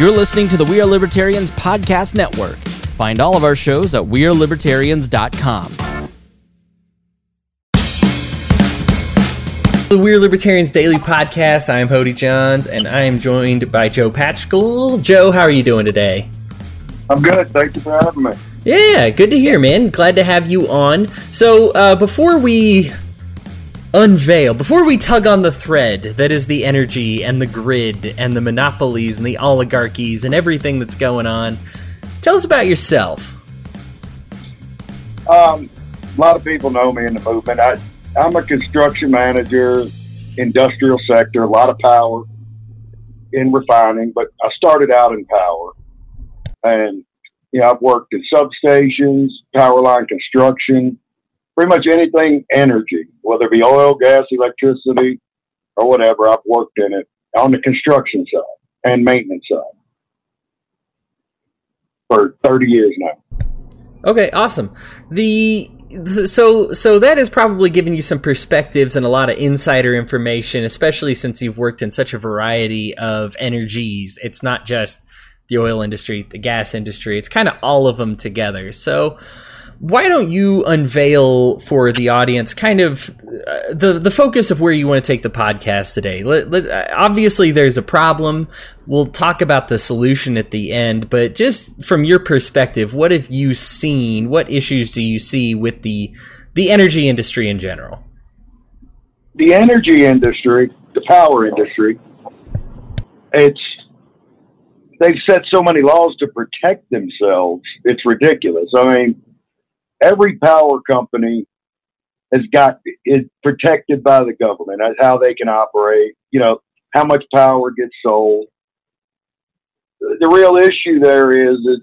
You're listening to the We Are Libertarians Podcast Network. Find all of our shows at WeareLibertarians.com. The We're Libertarians Daily Podcast. I'm Hodey Johns, and I am joined by Joe Patchkuhl. Joe, how are you doing today? I'm good. Thank you for having me. Yeah, good to hear, man. Glad to have you on. So, uh, before we unveil, before we tug on the thread that is the energy and the grid and the monopolies and the oligarchies and everything that's going on, tell us about yourself. Um, a lot of people know me in the movement. I, I'm a construction manager, industrial sector, a lot of power in refining, but I started out in power. And, you know, I've worked in substations, power line construction, pretty much anything energy, whether it be oil, gas, electricity, or whatever. I've worked in it on the construction side and maintenance side for 30 years now. Okay, awesome. The so so that has probably given you some perspectives and a lot of insider information, especially since you've worked in such a variety of energies. It's not just the oil industry, the gas industry. It's kind of all of them together. So why don't you unveil for the audience kind of uh, the the focus of where you want to take the podcast today? Let, let, uh, obviously, there's a problem. We'll talk about the solution at the end, but just from your perspective, what have you seen? What issues do you see with the the energy industry in general? The energy industry, the power industry, it's they've set so many laws to protect themselves. It's ridiculous. I mean every power company has got is protected by the government as how they can operate. You know how much power gets sold. The real issue there is that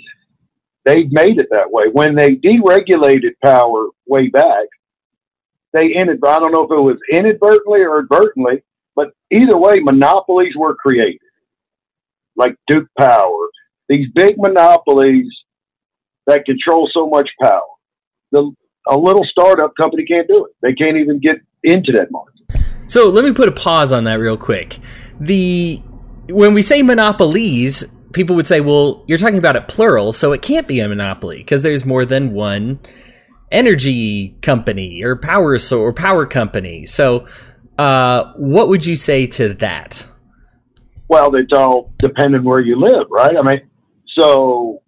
they've made it that way. When they deregulated power way back, they ended. I don't know if it was inadvertently or advertently, but either way, monopolies were created, like Duke Power. These big monopolies that control so much power the a little startup company can't do it. They can't even get into that market. So let me put a pause on that real quick. The when we say monopolies, people would say, "Well, you're talking about it plural, so it can't be a monopoly because there's more than one energy company or power so or power company." So, uh, what would you say to that? Well, it's all depending where you live, right? I mean, so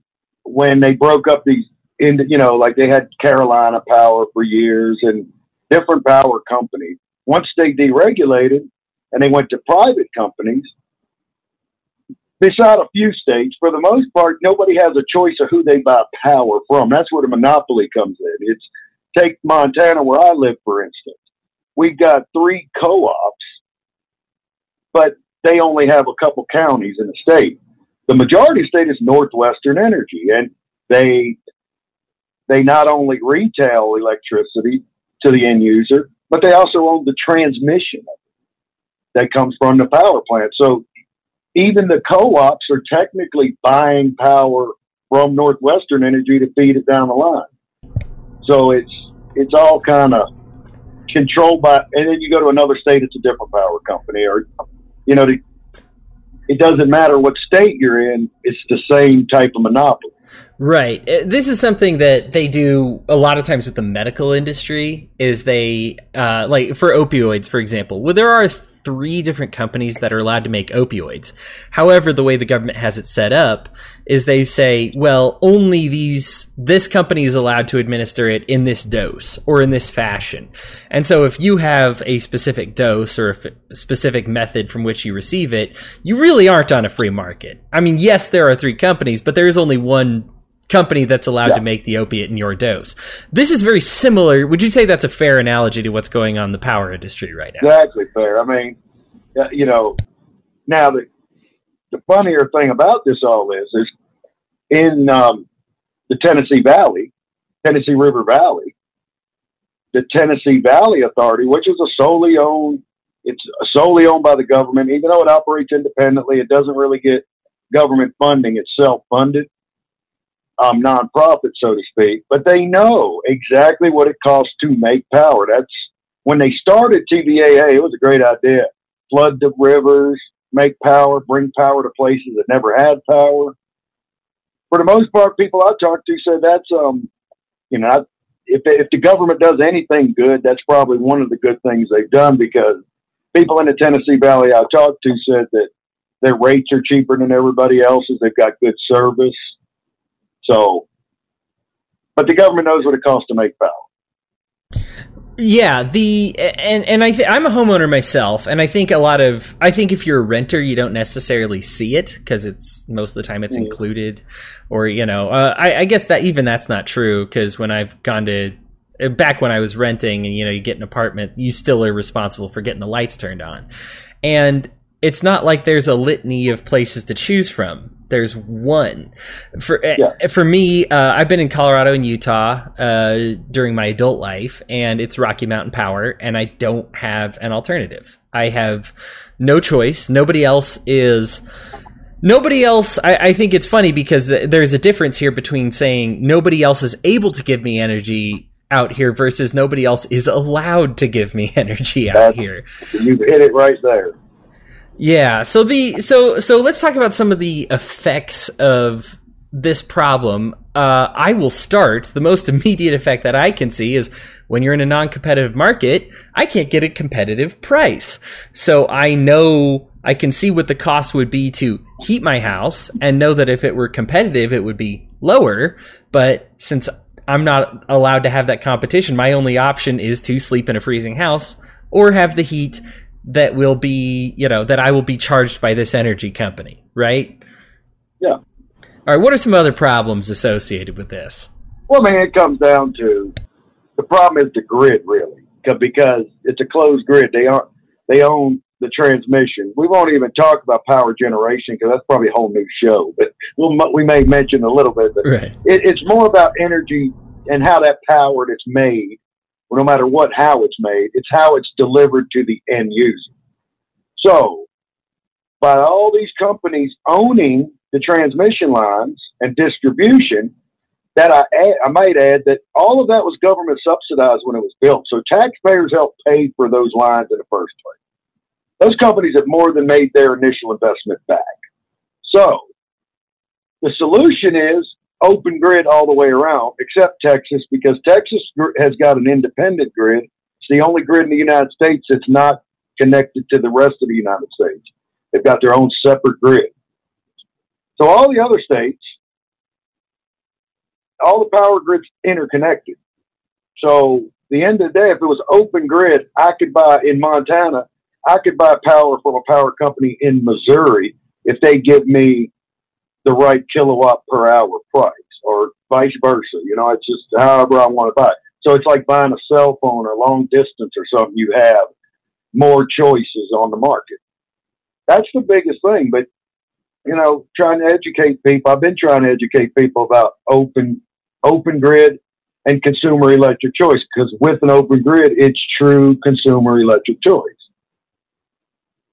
when they broke up these in you know like they had Carolina Power for years and different power companies. Once they deregulated and they went to private companies, beside a few states, for the most part, nobody has a choice of who they buy power from. That's where the monopoly comes in. It's take Montana, where I live, for instance. We've got three co-ops, but they only have a couple counties in the state. The majority state is Northwestern Energy, and they they not only retail electricity to the end user, but they also own the transmission that comes from the power plant. So even the co-ops are technically buying power from Northwestern Energy to feed it down the line. So it's it's all kind of controlled by, and then you go to another state, it's a different power company, or you know, it doesn't matter what state you're in, it's the same type of monopoly. Right. Uh, this is something that they do a lot of times with the medical industry is they uh, like for opioids for example. Well there are three different companies that are allowed to make opioids. However, the way the government has it set up is they say, well, only these this company is allowed to administer it in this dose or in this fashion. And so if you have a specific dose or a specific method from which you receive it, you really aren't on a free market. I mean, yes, there are three companies, but there is only one company that's allowed yeah. to make the opiate in your dose. This is very similar. Would you say that's a fair analogy to what's going on in the power industry right now? Exactly fair. I mean, you know, now the the funnier thing about this all is is in um, the Tennessee Valley, Tennessee River Valley, the Tennessee Valley Authority, which is a solely owned, it's solely owned by the government, even though it operates independently, it doesn't really get government funding. It's self funded um, nonprofit, so to speak, but they know exactly what it costs to make power. That's when they started TVAA, it was a great idea. Flood the rivers, make power, bring power to places that never had power. For the most part, people I talked to said that's um, you know, if if the government does anything good, that's probably one of the good things they've done because people in the Tennessee Valley I talked to said that their rates are cheaper than everybody else's. They've got good service. So, but the government knows what it costs to make power. Yeah, the and and I th- I'm a homeowner myself, and I think a lot of I think if you're a renter, you don't necessarily see it because it's most of the time it's mm. included, or you know, uh, I, I guess that even that's not true because when I've gone to back when I was renting, and you know, you get an apartment, you still are responsible for getting the lights turned on, and it's not like there's a litany of places to choose from. There's one. For eh, yeah. for me, uh, I've been in Colorado and Utah uh, during my adult life, and it's Rocky Mountain Power, and I don't have an alternative. I have no choice. Nobody else is. Nobody else. I, I think it's funny because th- there's a difference here between saying nobody else is able to give me energy out here versus nobody else is allowed to give me energy out That's, here. You hit it right there. Yeah. So the so so let's talk about some of the effects of this problem. Uh, I will start. The most immediate effect that I can see is when you're in a non-competitive market, I can't get a competitive price. So I know I can see what the cost would be to heat my house and know that if it were competitive, it would be lower. But since I'm not allowed to have that competition, my only option is to sleep in a freezing house or have the heat that will be, you know, that I will be charged by this energy company, right? Yeah. All right. What are some other problems associated with this? Well, man, it comes down to the problem is the grid, really, because it's a closed grid. They aren't. They own the transmission. We won't even talk about power generation because that's probably a whole new show. But we'll, we may mention a little bit. But right. it, it's more about energy and how that power that's made no matter what how it's made, it's how it's delivered to the end user. So, by all these companies owning the transmission lines and distribution, that I, I might add that all of that was government subsidized when it was built. So taxpayers helped pay for those lines in the first place. Those companies have more than made their initial investment back. So the solution is open grid all the way around, except Texas, because Texas has got an independent grid. It's the only grid in the United States that's not connected to the rest of the United States. They've got their own separate grid. So all the other states, all the power grids interconnected. So the end of the day, if it was open grid, I could buy in Montana, I could buy power from a power company in Missouri if they give me the right kilowatt per hour price or vice versa. You know, it's just however I want to buy it. So it's like buying a cell phone or long distance or something. You have more choices on the market. That's the biggest thing. But, you know, trying to educate people, I've been trying to educate people about open, open grid and consumer electric choice because with an open grid, it's true consumer electric choice.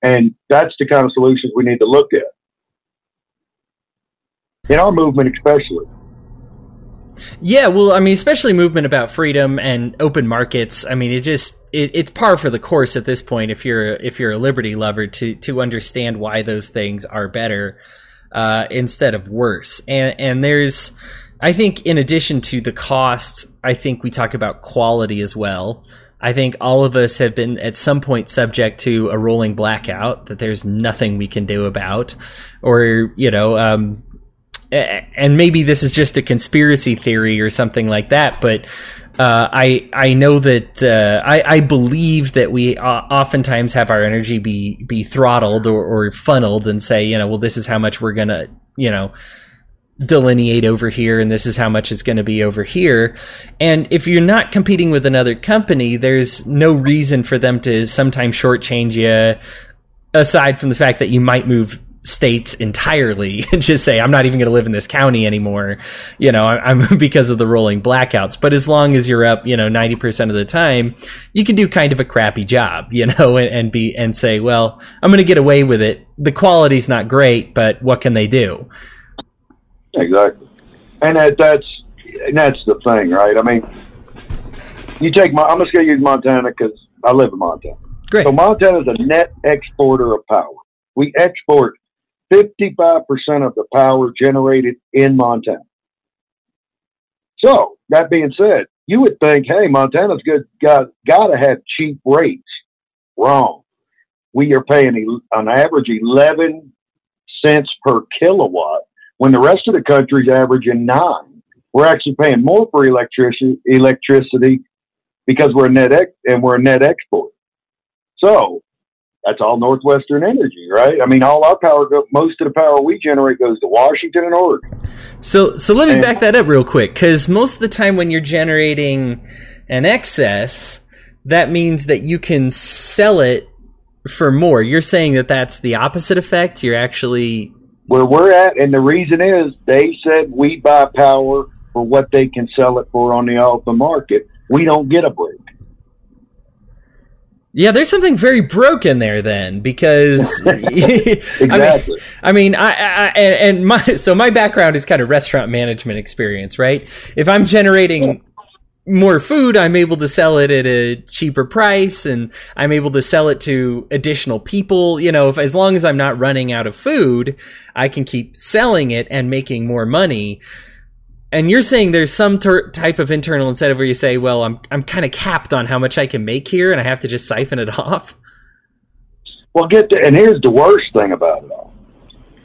And that's the kind of solutions we need to look at in our movement, especially. Yeah, well, I mean, especially movement about freedom and open markets. I mean, it just it, it's par for the course at this point. If you're if you're a liberty lover, to to understand why those things are better uh, instead of worse. And and there's, I think, in addition to the cost, I think we talk about quality as well. I think all of us have been at some point subject to a rolling blackout that there's nothing we can do about, or you know, um, and maybe this is just a conspiracy theory or something like that, but uh, I I know that uh, I, I believe that we oftentimes have our energy be be throttled or, or funneled and say you know well this is how much we're gonna you know delineate over here and this is how much it's going to be over here. And if you're not competing with another company there's no reason for them to sometimes shortchange you aside from the fact that you might move states entirely and just say I'm not even going to live in this county anymore, you know, I'm because of the rolling blackouts. But as long as you're up, you know, 90% of the time, you can do kind of a crappy job, you know, and, and be and say, well, I'm going to get away with it. The quality's not great, but what can they do? Exactly. And that, that's and that's the thing, right? I mean, you take my I'm just going to use Montana cuz I live in Montana. Great. So Montana is a net exporter of power We export 55% of the power generated in Montana. So, that being said, you would think, hey, Montana's good, got, got to have cheap rates. Wrong. We are paying on average 11 cents per kilowatt when the rest of the country's averaging nine. We're actually paying more for electricity, electricity because we're a net ex- and we're a net export. So that's all Northwestern Energy, right? I mean, all our power, go, most of the power we generate goes to Washington and Oregon. So, so let me and, back that up real quick, because most of the time when you're generating an excess, that means that you can sell it for more. You're saying that that's the opposite effect. You're actually where we're at, and the reason is they said we buy power for what they can sell it for on the open market. We don't get a break. Yeah, there's something very broken there then, because exactly. I mean, I, mean, I, I and my so my background is kind of restaurant management experience, right? If I'm generating more food, I'm able to sell it at a cheaper price, and I'm able to sell it to additional people. You know, if as long as I'm not running out of food, I can keep selling it and making more money and you're saying there's some ter- type of internal incentive where you say, well, I'm I'm kind of capped on how much I can make here, and I have to just siphon it off. Well, get to, and here's the worst thing about it all.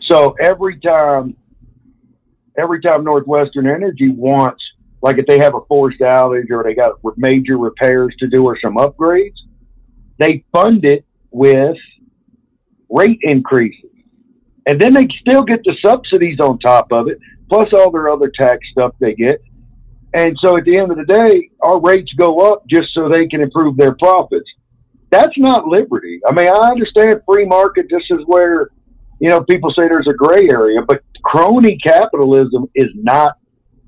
So every time, every time Northwestern Energy wants, like if they have a forced outage or they got major repairs to do or some upgrades, they fund it with rate increases. And then they still get the subsidies on top of it plus all their other tax stuff they get. And so at the end of the day, our rates go up just so they can improve their profits. That's not liberty. I mean, I understand free market. This is where, you know, people say there's a gray area, but crony capitalism is not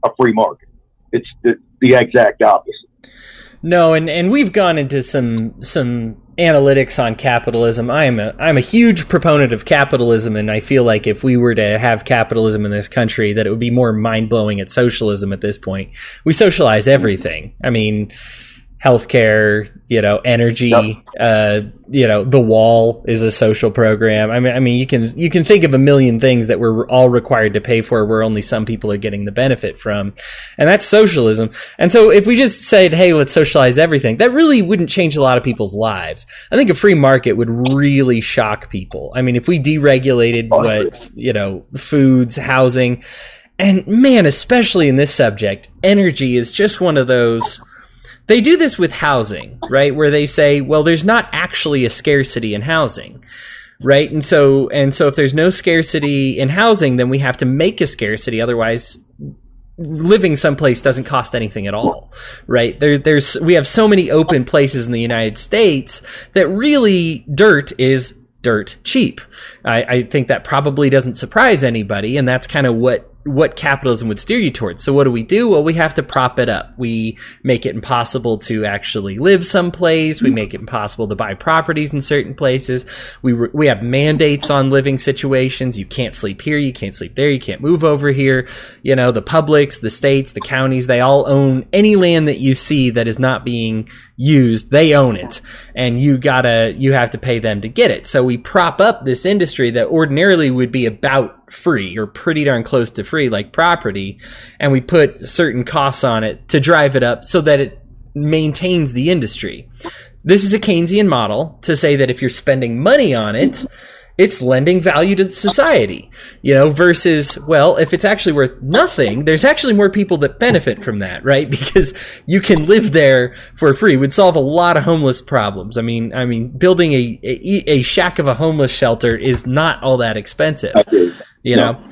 a free market. It's the, the exact opposite. No, and, and we've gone into some some analytics on capitalism. I am a I'm a huge proponent of capitalism, and I feel like if we were to have capitalism in this country, that it would be more mind blowing at socialism at this point. We socialize everything. I mean, healthcare, you know, energy, yep. uh, you know, the wall is a social program. I mean, I mean, you can you can think of a million things that we're all required to pay for, where only some people are getting the benefit from, and that's socialism. And so, if we just said, "Hey, let's socialize everything," that really wouldn't change a lot of people's lives. I think a free market would really shock people. I mean, if we deregulated what you know, foods, housing, and man, especially in this subject, energy is just one of those they do this with housing, right? Where they say, well, there's not actually a scarcity in housing right? And so and so if there's no scarcity in housing then we have to make a scarcity. Otherwise living someplace doesn't cost anything at all right? There, there's we have so many open places in the united states that really dirt is dirt cheap. I, I think that probably doesn't surprise anybody and that's kind of what what capitalism would steer you towards. So what do we do? Well, we have to prop it up. We make it impossible to actually live someplace. We make it impossible to buy properties in certain places. We re- we have mandates on living situations. You can't sleep here. You can't sleep there. You can't move over here. You know, the publics, the states, the counties, they all own any land that you see that is not being used. They own it. And you gotta, you have to pay them to get it. So we prop up this industry that ordinarily would be about free or pretty darn close to free, like property, and we put certain costs on it to drive it up so that it maintains the industry. This is a Keynesian model to say that if you're spending money on it, it's lending value to society, you know, versus, well, if it's actually worth nothing, there's actually more people that benefit from that, right? Because you can live there for free. It would solve a lot of homeless problems. I mean, I mean, building a, a, a shack of a homeless shelter is not all that expensive you know.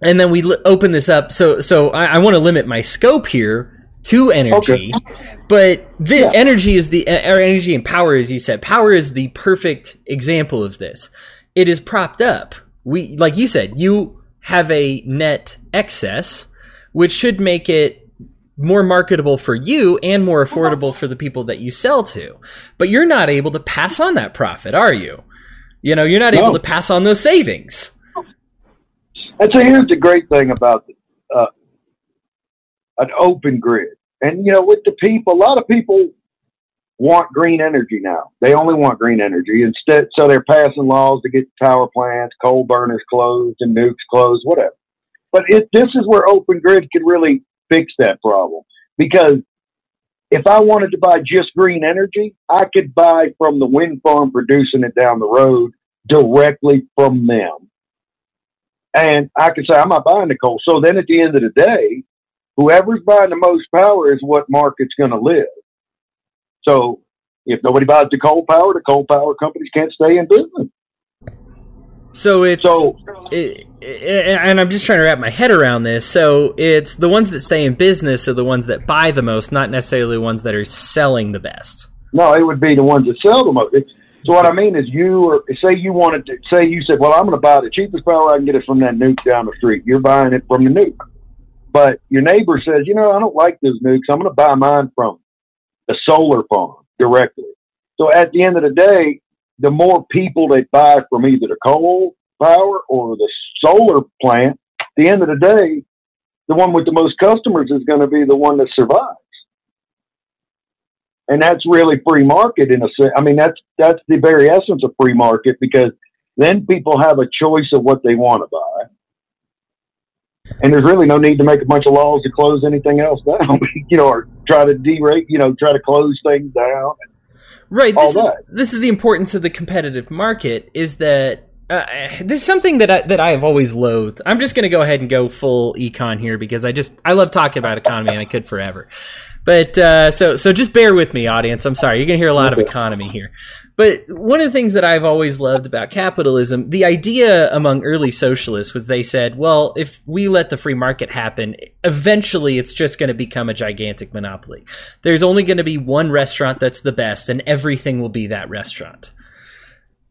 And then we l- open this up. So, so I, I want to limit my scope here to energy, okay. but the yeah. energy is the or er, energy and power, as you said, power is the perfect example of this. It is propped up. We, like you said, you have a net excess, which should make it more marketable for you and more affordable for the people that you sell to. But you're not able to pass on that profit, are you? You know, you're not no. able to pass on those savings. And so here's the great thing about uh, an open grid. And, you know, with the people, a lot of people want green energy now. They only want green energy instead. So they're passing laws to get power plants, coal burners closed, and nukes closed, whatever. But this is where Open Grid could really fix that problem because if I wanted to buy just green energy, I could buy from the wind farm producing it down the road directly from them. And I can say, I'm not buying the coal. So then at the end of the day, whoever's buying the most power is what market's going to live. So if nobody buys the coal power, the coal power companies can't stay in business. So it's so, it, and I'm just trying to wrap my head around this. So it's the ones that stay in business are the ones that buy the most, not necessarily the ones that are selling the best. No, it would be the ones that sell the most. So what I mean is, you or say you wanted to say you said, "Well, I'm going to buy the cheapest power I can get it from that nuke down the street." You're buying it from the nuke, but your neighbor says, "You know, I don't like those nukes. I'm going to buy mine from a solar farm directly." So at the end of the day, the more people they buy from either the coal power or the solar plant, at the end of the day, the one with the most customers is going to be the one that survives and that's really free market in a sense. I mean, that's that's the very essence of free market because then people have a choice of what they want to buy, and there's really no need to make a bunch of laws to close anything else down, you know, or try to derate, you know, try to close things down. Right. This is, this is the importance of the competitive market. Is that uh, this is something that I, that I have always loathed. I'm just going to go ahead and go full econ here because I just I love talking about economy and I could forever. But uh, so so just bear with me, audience. I'm sorry, you're gonna hear a lot of economy here. But one of the things that I've always loved about capitalism, the idea among early socialists was they said, well, if we let the free market happen, eventually it's just going to become a gigantic monopoly. There's only going to be one restaurant that's the best, and everything will be that restaurant.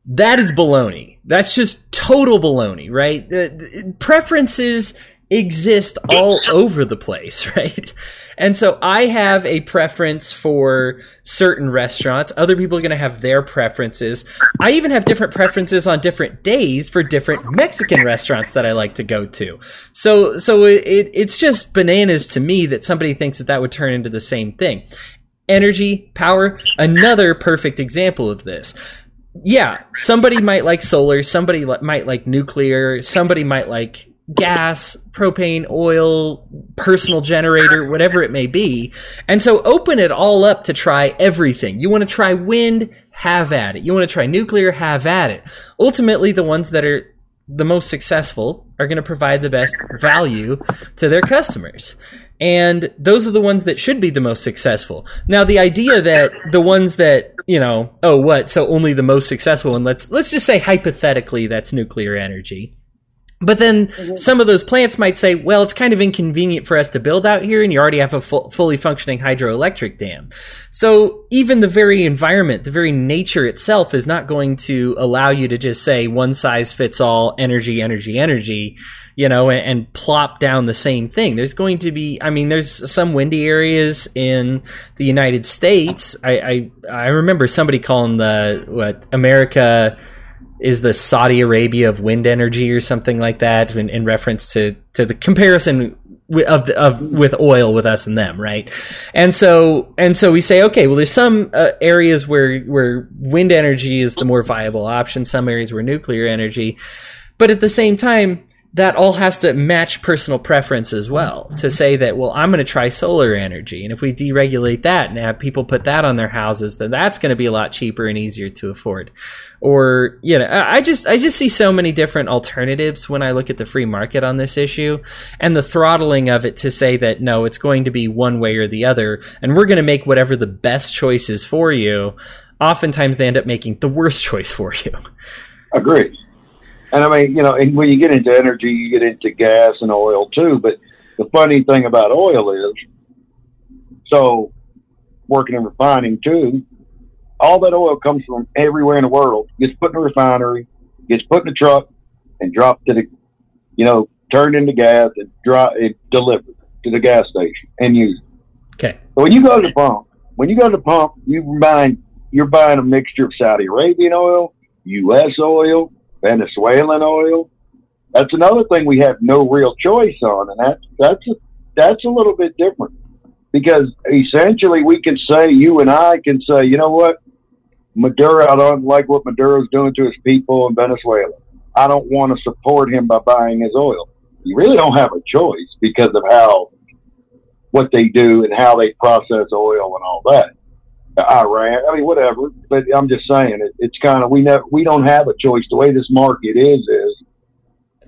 That is baloney. That's just total baloney, right? Uh, preferences exist all over the place, right? And so I have a preference for certain restaurants. Other people are going to have their preferences. I even have different preferences on different days for different Mexican restaurants that I like to go to. So, so it, it's just bananas to me that somebody thinks that that would turn into the same thing. Energy, power, another perfect example of this yeah, somebody might like solar, somebody might like nuclear, somebody might like gas, propane, oil, personal generator, whatever it may be. And so open it all up to try everything. You want to try wind, have at it. You want to try nuclear, have at it. Ultimately, the ones that are the most successful are going to provide the best value to their customers. And those are the ones that should be the most successful. Now, the idea that the ones that, you know, oh, what? So only the most successful, and let's, let's just say hypothetically that's nuclear energy but then mm-hmm. some of those plants might say, well, it's kind of inconvenient for us to build out here, and you already have a fu- fully functioning hydroelectric dam. So even the very environment, the very nature itself is not going to allow you to just say one size fits all energy, energy, energy, you know, and, and plop down the same thing. There's going to be, I mean, there's some windy areas in the United States. I, I, I remember somebody calling the, what, America, is the Saudi Arabia of wind energy or something like that in, in reference to, to the comparison of, of with oil with us and them, right? And so and so we say, okay, well, there's some uh, areas where where wind energy is the more viable option, some areas where nuclear energy, but at the same time, that all has to match personal preference as well to mm-hmm. say that well i'm going to try solar energy. And if we deregulate that and have people put that on their houses then that's going to be a lot cheaper and easier to afford. Or you know i just i just see so many different alternatives when i look at the free market on this issue and the throttling of it to say that no it's going to be one way or the other and we're going to make whatever the best choice is for you oftentimes they end up making the worst choice for you. Agreed and I mean, you know, and when you get into energy, you get into gas and oil too. But the funny thing about oil is, so working in refining too, all that oil comes from everywhere in the world, gets put in a refinery, gets put in a truck, and dropped to the, you know, turned into gas and dry, it delivered to the gas station and used. Okay. So when you go to the pump, when you go to the pump, you buying you're buying a mixture of Saudi Arabian oil, U.S. oil, Venezuelan oil. That's another thing we have no real choice on, and that's that's a, that's a little bit different. because essentially we can say, you and I can say, you know what, Maduro, I don't like what Maduro's doing to his people in Venezuela. I don't want to support him by buying his oil. You really don't have a choice because of how what they do and how they process oil and all that. Iran, I mean, whatever. But I'm just saying, it, it's kind of we never we don't have a choice. The way this market is is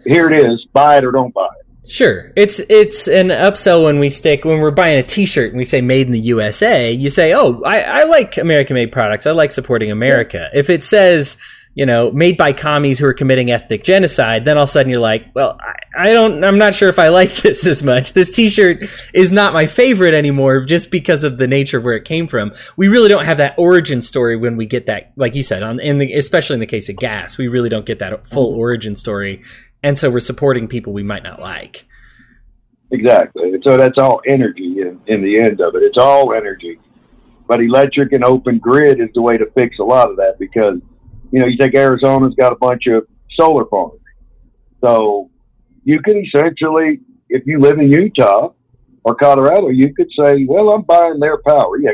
here it is, buy it or don't buy it. Sure, it's it's an upsell when we stick when we're buying a T-shirt and we say "Made in the USA." You say, "Oh, I, I like American-made products. I like supporting America." If it says you know, made by commies who are committing ethnic genocide, then all of a sudden you're like, well, I, I, don't, I'm not sure if I like this as much. This t-shirt is not my favorite anymore just because of the nature of where it came from. We really don't have that origin story when we get that, like you said, on, in the, especially in the case of gas, we really don't get that full mm-hmm. origin story. And so we're supporting people we might not like. Exactly. So that's all energy in, in the end of it. It's all energy. But electric and open grid is the way to fix a lot of that because – you know, you take Arizona's got a bunch of solar farms. So you could essentially, if you live in Utah or Colorado, you could say, well, I'm buying their power. Yeah.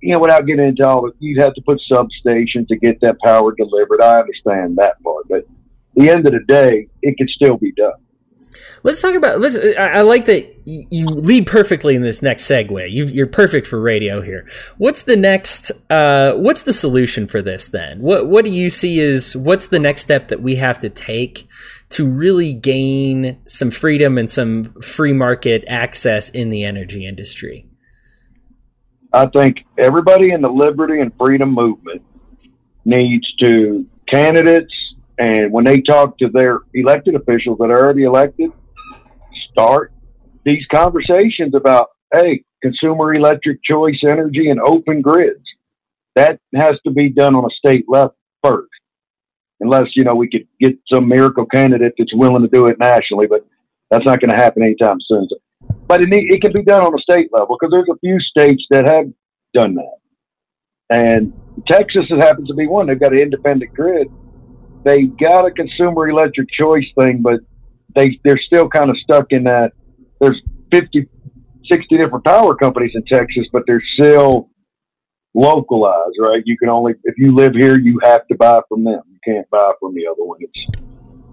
You know, without getting into all the, you'd have to put substations to get that power delivered. I understand that part. But at the end of the day, it could still be done. Let's talk about. Let's. I, like that you lead perfectly in this next segue. You, are perfect for radio here. What's the next? Uh, what's the solution for this then? What What do you see is what's the next step that we have to take to really gain some freedom and some free market access in the energy industry? I think everybody in the liberty and freedom movement needs to candidates and when they talk to their elected officials that are already elected, start these conversations about, hey, consumer electric choice energy and open grids. That has to be done on a state level first. Unless, you know, we could get some miracle candidate that's willing to do it nationally, but that's not going to happen anytime soon. But it, it can be done on a state level because there's a few states that have done that. And Texas happens to be one. They've got an independent grid they got a consumer electric choice thing, but they they're still kind of stuck in that. There's 50, 60 different power companies in Texas, but they're still localized, right? You can only if you live here, you have to buy from them. You can't buy from the other one. It's,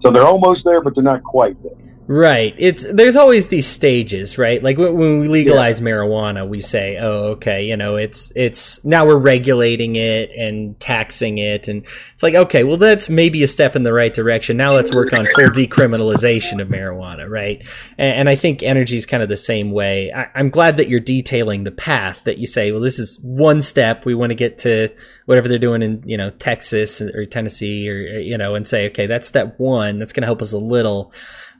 so they're almost there, but they're not quite there. Right. It's there's always these stages, right? Like when, when we legalize yeah. marijuana, we say, "Oh, okay, you know, it's it's now we're regulating it and taxing it." And it's like, "Okay, well that's maybe a step in the right direction. Now let's work on full decriminalization of marijuana, right?" And, and I think energy is kind of the same way. I, I'm glad that you're detailing the path that you say, "Well, this is one step. We want to get to whatever they're doing in, you know, Texas or Tennessee or you know, and say, "Okay, that's step 1. That's going to help us a little."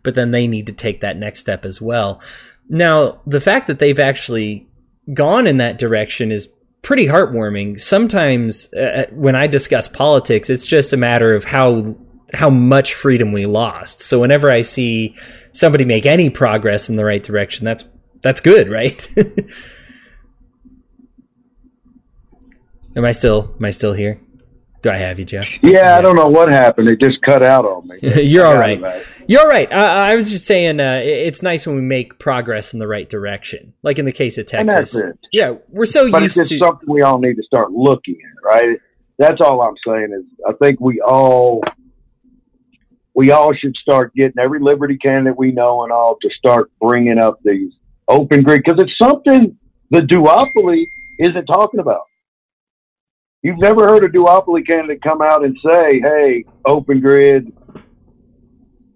But then they need to take that next step as well. Now, the fact that they've actually gone in that direction is pretty heartwarming. Sometimes uh, when I discuss politics, it's just a matter of how how much freedom we lost. So whenever I see somebody make any progress in the right direction, that's that's good, right? am I still am I still here? Do I have you, Jeff? Yeah, yeah, I don't know what happened. It just cut out on me. You're all right. You're all right. I, I was just saying, uh, it's nice when we make progress in the right direction. Like in the case of Texas. Yeah, we're so but used it's to something we all need to start looking at, right? That's all I'm saying is I think we all we all should start getting every Liberty candidate we know and all to start bringing up these open grid because it's something the duopoly isn't talking about. You've never heard a duopoly candidate come out and say, "Hey, open grid,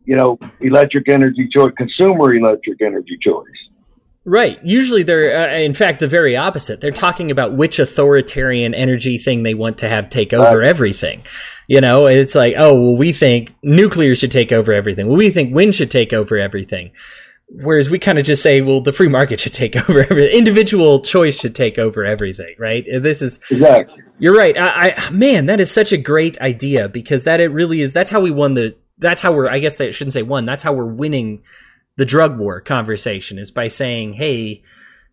you know, electric energy choice, consumer electric energy choice." Right. Usually they're, uh, in fact, the very opposite. They're talking about which authoritarian energy thing they want to have take over uh, everything. You know, it's like, oh, well, we think nuclear should take over everything. Well, we think wind should take over everything. Whereas we kind of just say, well, the free market should take over everything. Individual choice should take over everything, right? This is exactly. You're right. I, I man, that is such a great idea because that it really is. That's how we won the. That's how we're. I guess I shouldn't say won. That's how we're winning the drug war conversation is by saying, hey,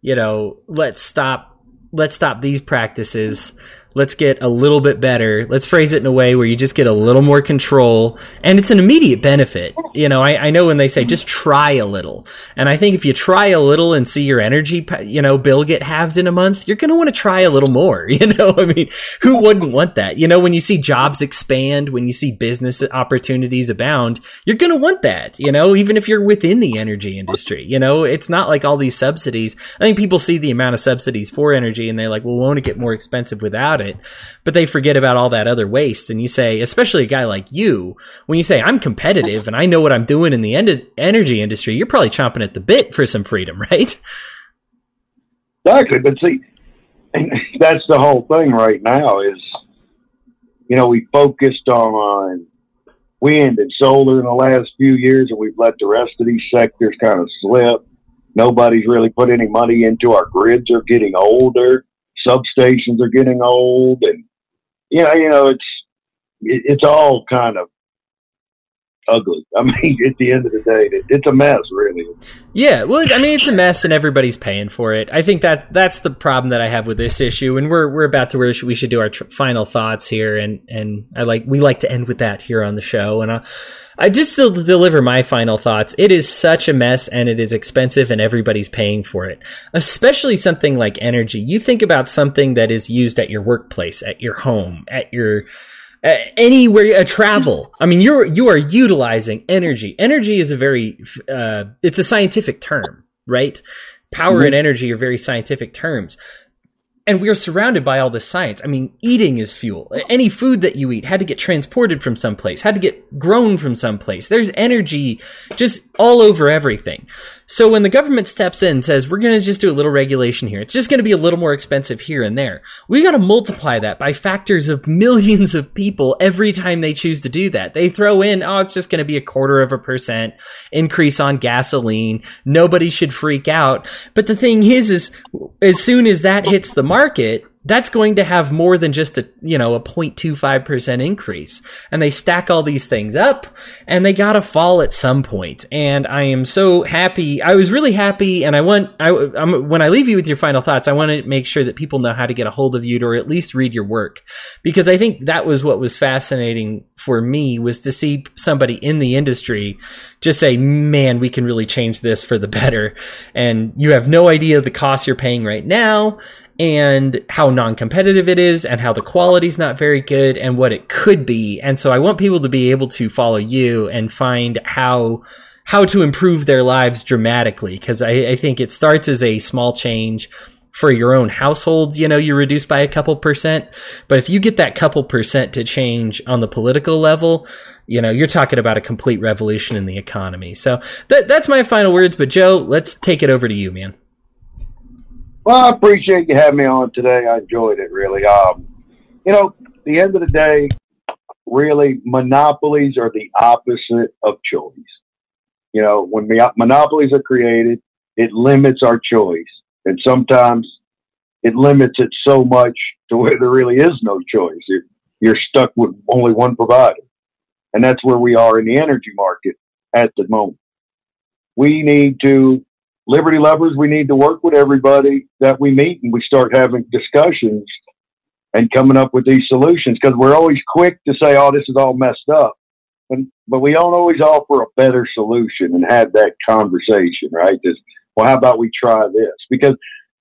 you know, let's stop. Let's stop these practices. Let's get a little bit better. Let's phrase it in a way where you just get a little more control and it's an immediate benefit. You know, I, I know when they say just try a little. And I think if you try a little and see your energy, you know, bill get halved in a month, you're going to want to try a little more. You know, I mean, who wouldn't want that? You know, when you see jobs expand, when you see business opportunities abound, you're going to want that, you know, even if you're within the energy industry. You know, it's not like all these subsidies. I think people see the amount of subsidies for energy and they're like, well, won't it get more expensive without it? But they forget about all that other waste. And you say, especially a guy like you, when you say, I'm competitive and I know what I'm doing in the en- energy industry, you're probably chomping at the bit for some freedom, right? Exactly. But see, that's the whole thing right now is, you know, we focused on wind and solar in the last few years and we've let the rest of these sectors kind of slip. Nobody's really put any money into our grids are getting older substations are getting old, and you know, you know, it's it's all kind of ugly. I mean, at the end of the day, it, it's a mess, really. Yeah, well, I mean, it's a mess, and everybody's paying for it. I think that that's the problem that I have with this issue, and we're we're about to where we should do our tr- final thoughts here, and and I like we like to end with that here on the show, and. i I just still deliver my final thoughts. It is such a mess and it is expensive and everybody's paying for it. Especially something like energy. You think about something that is used at your workplace, at your home, at your uh, anywhere uh, travel i mean you're you are utilizing energy energy is a very uh, it's a scientific term right power mm-hmm. and energy are very scientific terms and we are surrounded by all this science. I mean, eating is fuel. Any food that you eat had to get transported from someplace, had to get grown from someplace. There's energy just all over everything. So when the government steps in and says, we're going to just do a little regulation here, it's just going to be a little more expensive here and there. We got to multiply that by factors of millions of people every time they choose to do that. They throw in, oh, it's just going to be a quarter of a percent increase on gasoline. Nobody should freak out. But the thing is, is as soon as that hits the market, that's going to have more than just a, you know, a 0.25% increase. And they stack all these things up and they got to fall at some point. And I am so happy. I was really happy. And I want, I, I'm, when I leave you with your final thoughts, I want to make sure that people know how to get a hold of you or at least read your work. Because I think that was what was fascinating for me was to see somebody in the industry just say, man, we can really change this for the better. And you have no idea the costs you're paying right now and how non-competitive it is and how the quality's not very good and what it could be. And so I want people to be able to follow you and find how how to improve their lives dramatically because I, I think it starts as a small change for your own household, you know, you reduce by a couple percent. But if you get that couple percent to change on the political level, you know, you're talking about a complete revolution in the economy. So that, that's my final words. But Joe, let's take it over to you, man. Well, I appreciate you having me on today. I enjoyed it really. Um, you know, the end of the day, really, monopolies are the opposite of choice. You know, when monopolies are created, it limits our choice, and sometimes it limits it so much to where there really is no choice. You're, you're stuck with only one provider, and that's where we are in the energy market at the moment. We need to liberty lovers, we need to work with everybody that we meet and we start having discussions and coming up with these solutions because we're always quick to say, oh, this is all messed up. But, but we don't always offer a better solution and have that conversation, right? Well, how about we try this? Because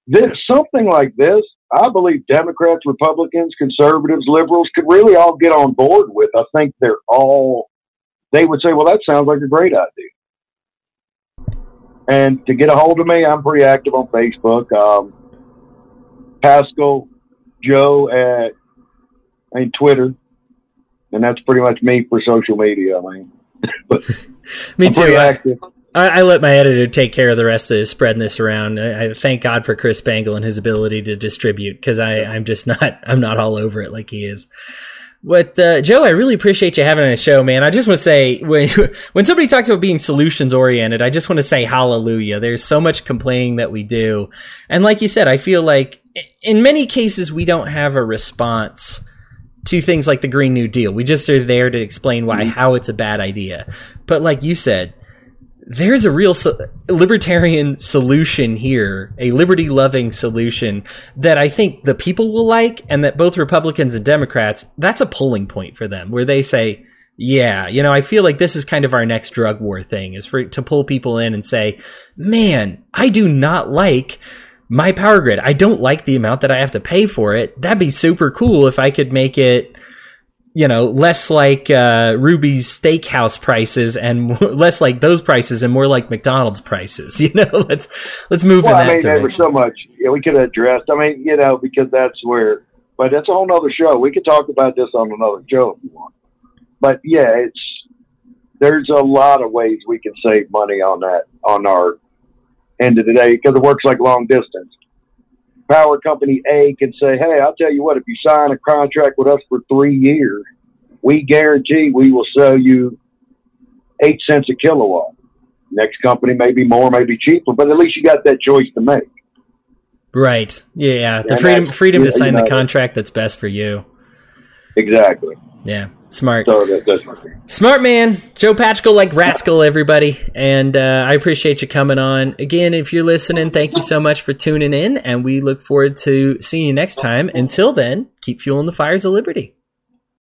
this, something like this, I believe Democrats, Republicans, conservatives, liberals could really all get on board with. I think they're all, they would say, well, that sounds like a great idea. And to get a hold of me, I'm pretty active on Facebook. Um, Pascal Joe at I mean Twitter, and that's pretty much me for social media. I mean, but me I'm too. active. I, I, let my editor take care of the rest of spreading this around. I, I thank God for Chris Spangle and his ability to distribute because I'm just not I'm not all over it like he is. What uh, Joe, I really appreciate you having a show, man. I just want to say when when somebody talks about being solutions oriented, I just want to say hallelujah. There's so much complaining that we do, and like you said, I feel like in many cases we don't have a response to things like the Green New Deal. We just are there to explain why mm-hmm. how it's a bad idea. But like you said, there's a real so- libertarian solution here, a liberty loving solution that I think the people will like, and that both Republicans and Democrats, that's a pulling point for them, where they say, yeah, you know, I feel like this is kind of our next drug war thing is for to pull people in and say, man, I do not like my power grid. I don't like the amount that I have to pay for it. That'd be super cool if I could make it you know, less like uh, Ruby's steakhouse prices and more, less like those prices and more like McDonald's prices. You know, let's let's move well, in that I mean, direction. there so much yeah, we could address. I mean, you know, because that's where, but that's a whole nother show. We could talk about this on another show if you want. But yeah, it's there's a lot of ways we can save money on that on our end of the day because it works like long distance. Power company A can say, "Hey, I'll tell you what. If you sign a contract with us for three years, we guarantee we will sell you eight cents a kilowatt." Next company may be more, maybe cheaper, but at least you got that choice to make. right? Yeah, the And freedom freedom to you sign know, the contract that's best for you. Exactly. Yeah, smart. So that, that's Smart man, Joe Patchko, like rascal, everybody, and uh, I appreciate you coming on again. If you're listening, thank you so much for tuning in, and we look forward to seeing you next time. Until then, keep fueling the fires of liberty.